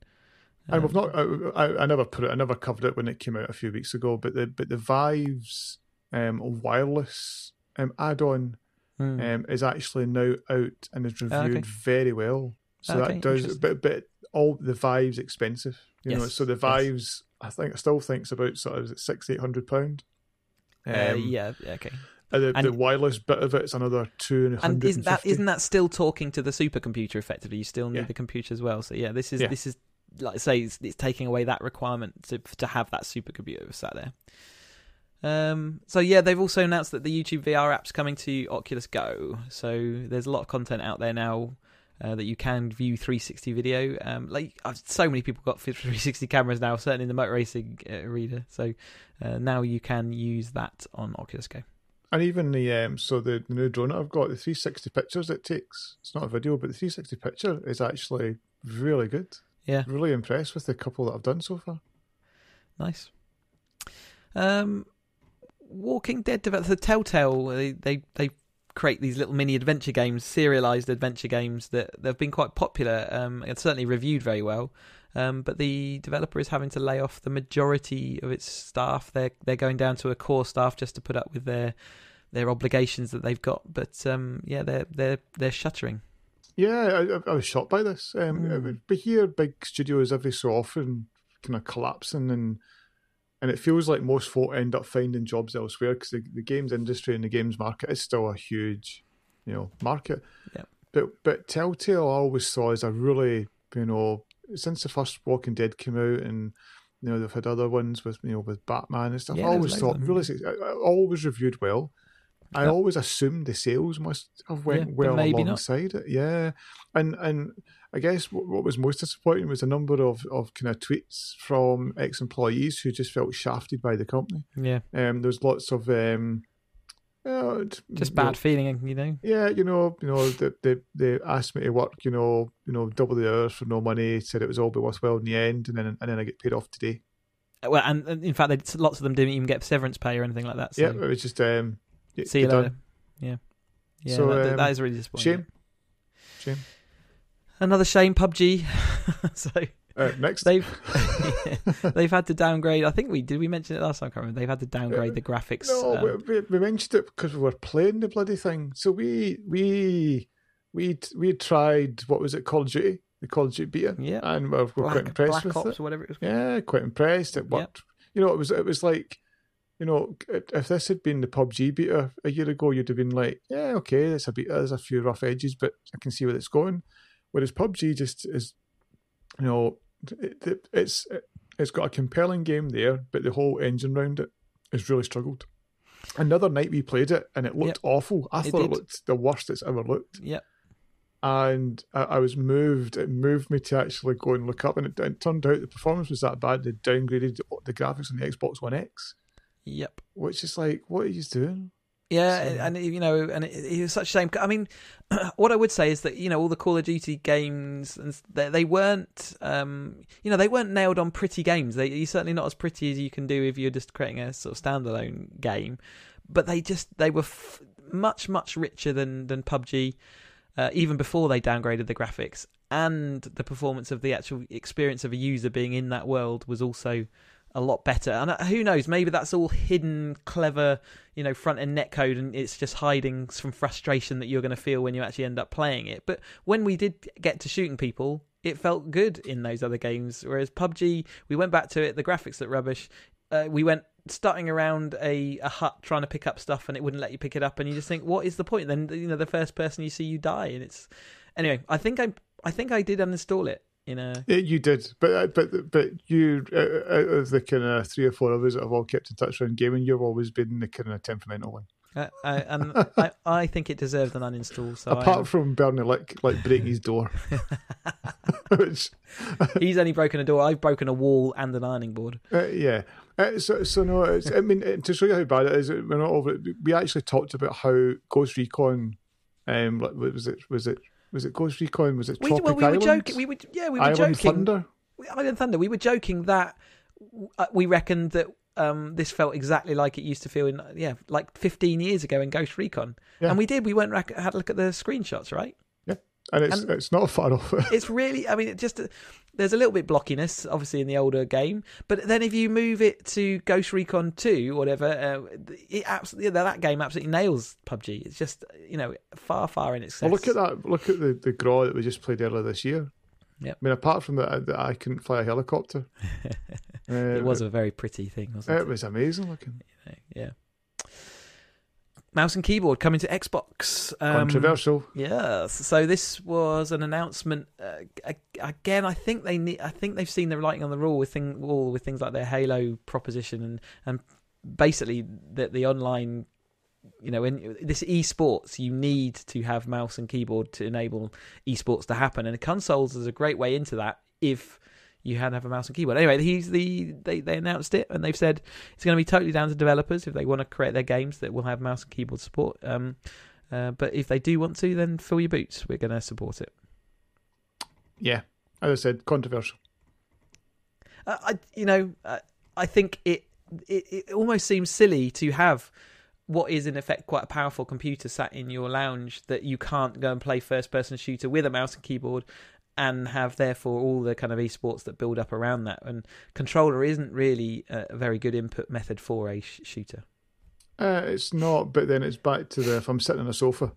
And we've Um, not. I, I, never put it. I never covered it when it came out a few weeks ago. But the but the Vive's um, wireless um, add-on um, is actually now out and is reviewed okay. very well. So Okay, that does. But but all the Vive's expensive. You know. So the yes. Vive's, I think, I still think it's about sort of is it six eight hundred pound. uh, yeah, yeah, okay. And the, And- the wireless bit of it's another two and And isn't that isn't that still talking to the supercomputer effectively? You still need Yeah. the computer as well. So yeah, this is Yeah. this is like I say, it's, it's taking away that requirement to to have that supercomputer sat there. Um, so yeah, they've also announced that the YouTube VR app's coming to Oculus Go. So there's a lot of content out there now uh, that you can view 360 video. Um, like so many people got 360 cameras now, certainly in the motor racing uh, arena. So uh, now you can use that on Oculus Go. And even the um, so the, the new drone that I've got, the 360 pictures it takes. It's not a video, but the 360 picture is actually really good. Yeah. Really impressed with the couple that I've done so far. Nice. Um, Walking Dead developers, the Telltale, they, they they create these little mini adventure games, serialized adventure games that they've been quite popular um, and certainly reviewed very well. Um, but the developer is having to lay off the majority of its staff. They're they're going down to a core staff just to put up with their their obligations that they've got. But um, yeah, they're they're they're shuttering. Yeah, I, I was shocked by this. Um, Mm. But here, big studios every so often kind of collapsing, and and it feels like most folk end up finding jobs elsewhere because the, the games industry and the games market is still a huge, you know, market. Yeah. but but Telltale I always saw as a really you know since the first Walking Dead came out and you know they've had other ones with you know with Batman and stuff. Yeah, I always thought really I always reviewed well. I always assumed the sales must have went Yeah, well maybe not. alongside it. Yeah, and and I guess what, what was most disappointing was a number of of kind of tweets from ex employees who just felt shafted by the company. Yeah, Um, there's lots of um, uh, t- just you know, bad feeling, you know. yeah, you know, you know, they, they they asked me to work, you know, you know, double the hours for no money. Said it was all be worthwhile in the end, and then and then I get paid off today. Well, and, and in fact, they, lots of them didn't even get severance pay or anything like that. So yeah, it was just um, see you later. Yeah, yeah, So, that, um, that is really disappointing. Shame, shame. Another shame, PUBG. so Uh, next, they've they've had to downgrade. I think we did. We mention it last time. I can't remember. They've had to downgrade the graphics. no, um, we, we, mentioned it because we were playing the bloody thing. So we we we we tried what was it Call of Duty, the Call of Duty beta, yeah, and we're, we're quite Black, impressed Black with Ops it. or whatever it was. Yeah, quite impressed. It Yeah. worked. You know, it was it was like, you know, if this had been the PUBG beta a year ago, you'd have been like, yeah, okay, it's a beta, there's a few rough edges, but I can see where it's going. Whereas PUBG just is, you know, it, it, it's it's got a compelling game there, but the whole engine around it has really struggled. Another night we played it and it looked awful. I It thought it looked the worst it's ever looked Yeah, and I, I was moved. It moved me to actually go and look up, and it, it turned out the performance was that bad. They downgraded the graphics on the Xbox One X, yep. which is like, what are you doing? Yeah, So- and you know, and it, it was such a shame. I mean, what I would say is that you know all the Call of Duty games, and they, they weren't, um, you know, they weren't nailed on pretty games. They you're certainly not as pretty as you can do if you're just creating a sort of standalone game. But they just they were f- much much richer than than PUBG, uh, even before they downgraded the graphics and the performance of the actual experience of a user being in that world was also a lot better. And uh, who knows, maybe that's all hidden, clever, you know, front end netcode, and it's just hiding some frustration that you're going to feel when you actually end up playing it. But when we did get to shooting people, it felt good in those other games. Whereas PUBG, we went back to it, the graphics look rubbish. Uh, we went starting around a, a hut trying to pick up stuff, and it wouldn't let you pick it up, and you just think, what is the point? Then you know, the first person you see, you die, and it's anyway. I think I, I think I did uninstall it in a Yeah, you did, but uh, but but you uh, out of the kind of three or four of us that have all kept in touch around gaming, you've always been the kind of temperamental one. Uh, I, and I, I think it deserved an uninstall. So Apart am- from Bernie Lick like breaking his door, which he's only broken a door. I've broken a wall and an ironing board. Uh, yeah. Uh, so, so no, it's, I mean, to show you how bad it is, we're not over it. We actually talked about how Ghost Recon, um, like, what was it, was it, was it Ghost Recon? Was it We, Tropic well, we were joking. We were, yeah, we were Island joking. Thunder? We- Island Thunder. We were joking that uh, we reckoned that um, this felt exactly like it used to feel in yeah, like 15 years ago in Ghost Recon. Yeah. And we did. We went rack, had a look at the screenshots, right? And it's And- it's not far off. It's really. I mean, it just there's a little bit blockiness, obviously, in the older game. But then if you move it to Ghost Recon 2 or whatever, uh, it absolutely that game absolutely nails PUBG. It's just you know far far in excess. well, look at that. Look at the, the Graw that we just played earlier this year. Yep. I mean, apart from that, that I couldn't fly a helicopter. uh, it was a very pretty thing, wasn't it? It was amazing looking. Yeah. Mouse and keyboard coming to Xbox. Um, Controversial. Yes. So this was an announcement. Uh, again, I think they need. I think they've seen the writing on the wall with thing, wall with things like their Halo proposition and and basically that the online. You know, in this esports, you need to have mouse and keyboard to enable esports to happen, and consoles is a great way into that. If you had to have a mouse and keyboard. Anyway, he's the they, they announced it and they've said it's going to be totally down to developers if they want to create their games that will have mouse and keyboard support. Um, uh, but if they do want to, then fill your boots. We're going to support it. Yeah. As I said, controversial. Uh, I, you know, uh, I think it, it it almost seems silly to have what is in effect quite a powerful computer sat in your lounge that you can't go and play first person shooter with a mouse and keyboard and have therefore all the kind of esports that build up around that. And controller isn't really a very good input method for a sh- shooter. Uh, it's not, but then it's back to the if I'm sitting on a sofa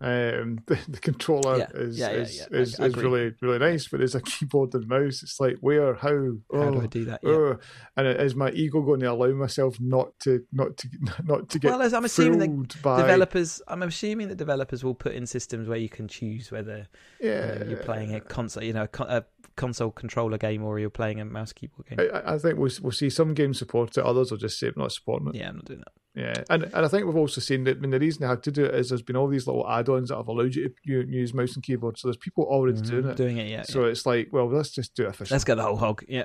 Um, the, the controller Yeah, is yeah, yeah, is, is, I- I is really really nice, but there's a keyboard and mouse. It's like where, how, How oh, do I do that? Yeah. oh. and is my ego going to allow myself not to not to not to get Well, I'm assuming that by developers, I'm assuming that developers will put in systems where you can choose whether yeah know, you're playing a console, you know, a, a console controller game or you're playing a mouse keyboard game. I, I think we'll, we'll see some games support it, others will just say not supporting it. Yeah, I'm not doing that. Yeah, and and I think we've also seen that. I mean, the reason they had to do it is there's been all these little add-ons that have allowed you to use mouse and keyboard. So there's people already doing it. Doing it, yeah. So it's like, well, let's just do it officially. Let's get the whole hog. Yeah.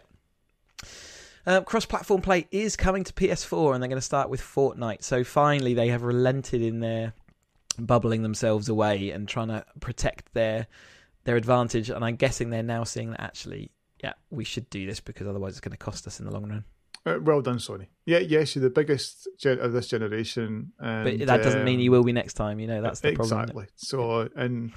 Uh, cross-platform play is coming to PS4, and they're going to start with Fortnite. So finally, they have relented in their bubbling themselves away and trying to protect their their advantage. And I'm guessing they're now seeing that actually, yeah, we should do this because otherwise it's going to cost us in the long run. Uh, well done, Sony. Yeah, yes, you're the biggest gen- of this generation, and, But that doesn't mean um, you will be next time. You know that's the problem. exactly. So and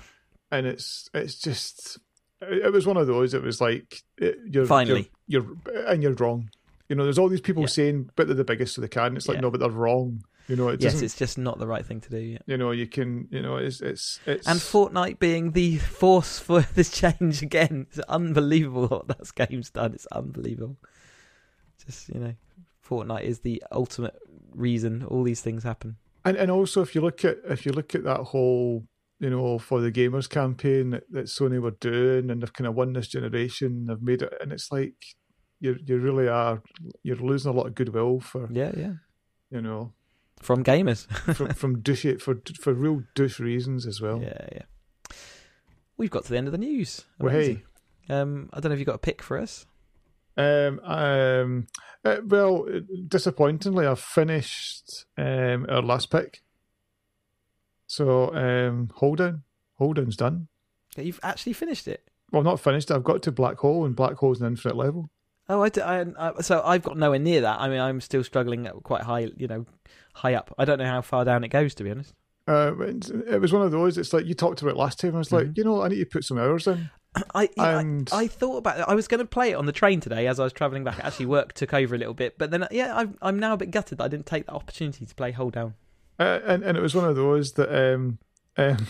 and it's it's just it it was one of those. It was like it, you're Finally. you're, you're and you're wrong. You know, there's all these people Yeah. saying, but they're the biggest, so they can. It's like Yeah. no, but they're wrong. You know, it Yes, it's just not the right thing to do. Yeah. You know, you can. You know, it's it's it's And Fortnite being the force for this change again. It's unbelievable what that game's done. It's unbelievable. Just, you know, Fortnite is the ultimate reason all these things happen. And and also if you look at if you look at that whole you know for the gamers campaign that, that Sony were doing and they've kind of won this generation, they've made it, and it's like you you really are you're losing a lot of goodwill for Yeah, yeah. you know From gamers. from from douche it for for real douche reasons as well. yeah, yeah. We've got to the end of the news. Well, hey, Um, I don't know if you've got a pick for us. Um, um, uh, well, disappointingly, I've finished um our last pick. So um, Holedown, hold down's done. You've actually finished it. Well, not finished. I've got to black hole, and black hole's an infinite level. Oh, I, I- I- so I've got nowhere near that. I mean, I'm still struggling at quite high, you know, high up. I don't know how far down it goes, to be honest. Uh, it was one of those. It's like you talked about last time. I was like, Mhm. you know, I need to put some hours in. I, I, And I thought about it. I was going to play it on the train today as I was travelling back. Actually, work took over a little bit, but then yeah, I'm I'm now a bit gutted that I didn't take the opportunity to play Holedown, uh, and and it was one of those that um, um,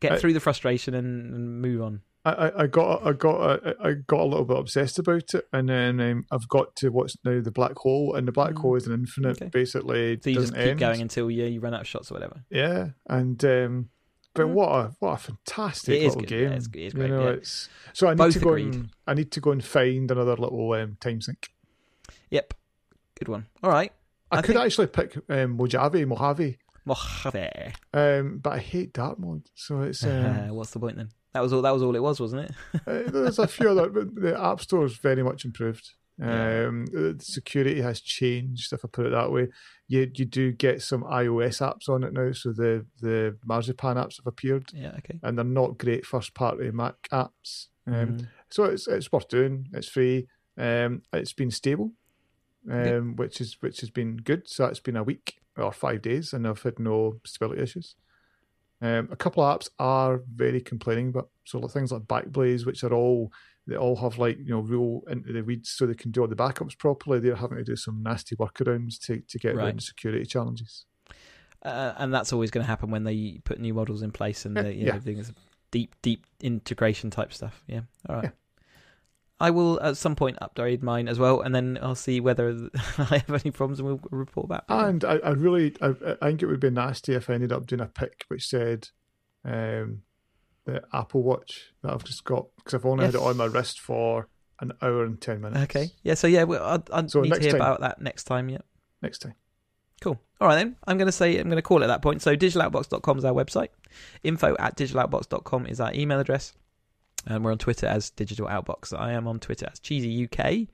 get I- through the frustration and, and move on. I, I- I got I got I, I got a little bit obsessed about it, and then um, I've got to what's now the black hole, and the black Mm. hole is an infinite, Okay. basically. So you just keep end. going until you you run out of shots or whatever. Yeah, and um, but Mm. what a what a fantastic little good, game. yeah, it's- it is You great, know, yeah. it's so I need Both to go agreed. and I need to go and find another little um, time sink. Yep, good one. All right, I, I could think- actually pick um, Mojave, Mojave, Mojave. um, but I hate dark mode, so it's um, What's the point then? That was all. That was all it was, wasn't it? uh, there's a few other. but The app store is very much improved. Yeah. Um, security has changed, if I put it that way. You you do get some iOS apps on it now, so the the Marzipan apps have appeared, Yeah. Okay. and they're not great first party Mac apps. Um, Mhm. So it's it's worth doing. It's free. Um, it's been stable, um, which is which has been good. So it's been a week or five days, and I've had no stability issues. Um, a couple of apps are very complaining, but so things like Backblaze, which are all they all have like you know real into the weeds, so they can do all the backups properly. They're having to do some nasty workarounds to to get Right. around security challenges. uh, and that's always going to happen when they put new models in place and Yeah, they, you know, yeah. everything is deep, deep integration type stuff. Yeah, all right. Yeah. I will at some point upgrade mine as well, and then I'll see whether I have any problems, and we'll report back. And I, I really, I, I think it would be nasty if I ended up doing a pick which said um, the Apple Watch that I've just got because I've only had it on my wrist for an hour and ten minutes. okay, yeah. So yeah, well, I, I So need to hear time. about that next time. Yeah. Next time. Cool. All right then. I'm going to say I'm going to call it at that point. So digitaloutbox.com is our website. Info at digitaloutbox.com is our email address. And we're on Twitter as Digital Outbox. I am on Twitter as Cheesy UK.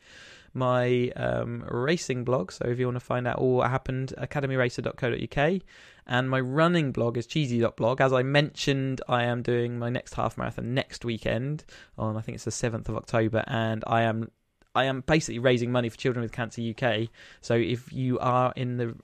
My um, racing blog. So if you want to find out all what happened, academyracer.co.uk. And my running blog is cheesy.blog. As I mentioned, I am doing my next half marathon next weekend on I think it's the 7th of October, and I am I am basically raising money for Children with Cancer UK. So if you are in the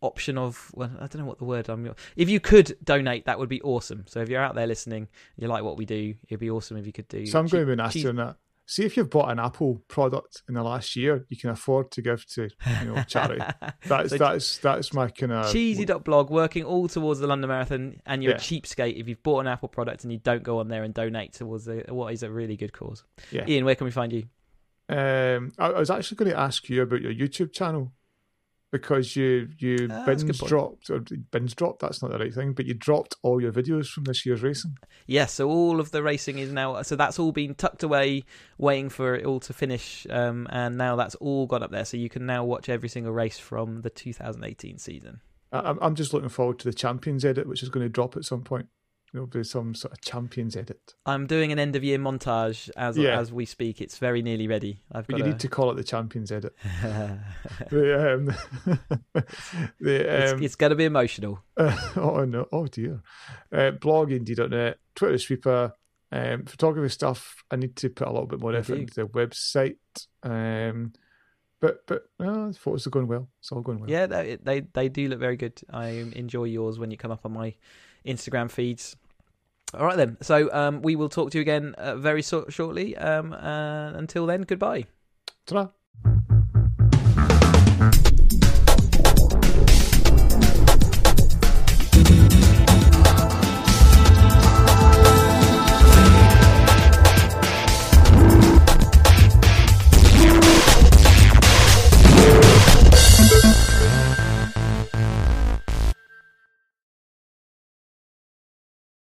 option of well i don't know what the word i'm if you could donate that would be awesome so if you're out there listening you like what we do it'd be awesome if you could do So I'm going to be nasty on that. See if you've bought an Apple product in the last year, you can afford to give to you know charity. That's So- that's that's my kind of Cheesy.blog working all towards the London Marathon, and you're Yeah. a cheapskate if you've bought an Apple product and you don't go on there and donate towards a, what is a really good cause. Yeah. Ian, where can we find you? Um, I, I was actually going to ask you about your YouTube channel because you you Ah, that's a good binge dropped or binge dropped. That's not the right thing, but you dropped all your videos from this year's racing. Yes, so all of the racing is now, so that's all been tucked away, waiting for it all to finish, um, and now that's all gone up there. So you can now watch every single race from the 2018 season. I'm I'm just looking forward to the champions edit, which is going to drop at some point. There'll be some sort of champions edit, I'm doing an end of year montage as Yeah. as we speak. It's very nearly ready. I've but got you a- need to call it the champions edit. the, um, the it's, um, it's going to be emotional. oh no! Oh dear. Uh, blog indeed.net, Twitter sweeper, um, photography stuff. I need to put a little bit more effort into the website. Um, but but no, the photos are going well. It's all going well. Yeah, they, they they do look very good. I enjoy yours when you come up on my Instagram feeds. All right then. So um, we will talk to you again uh, very so- shortly. Um, uh, until then, goodbye. Ta-ra.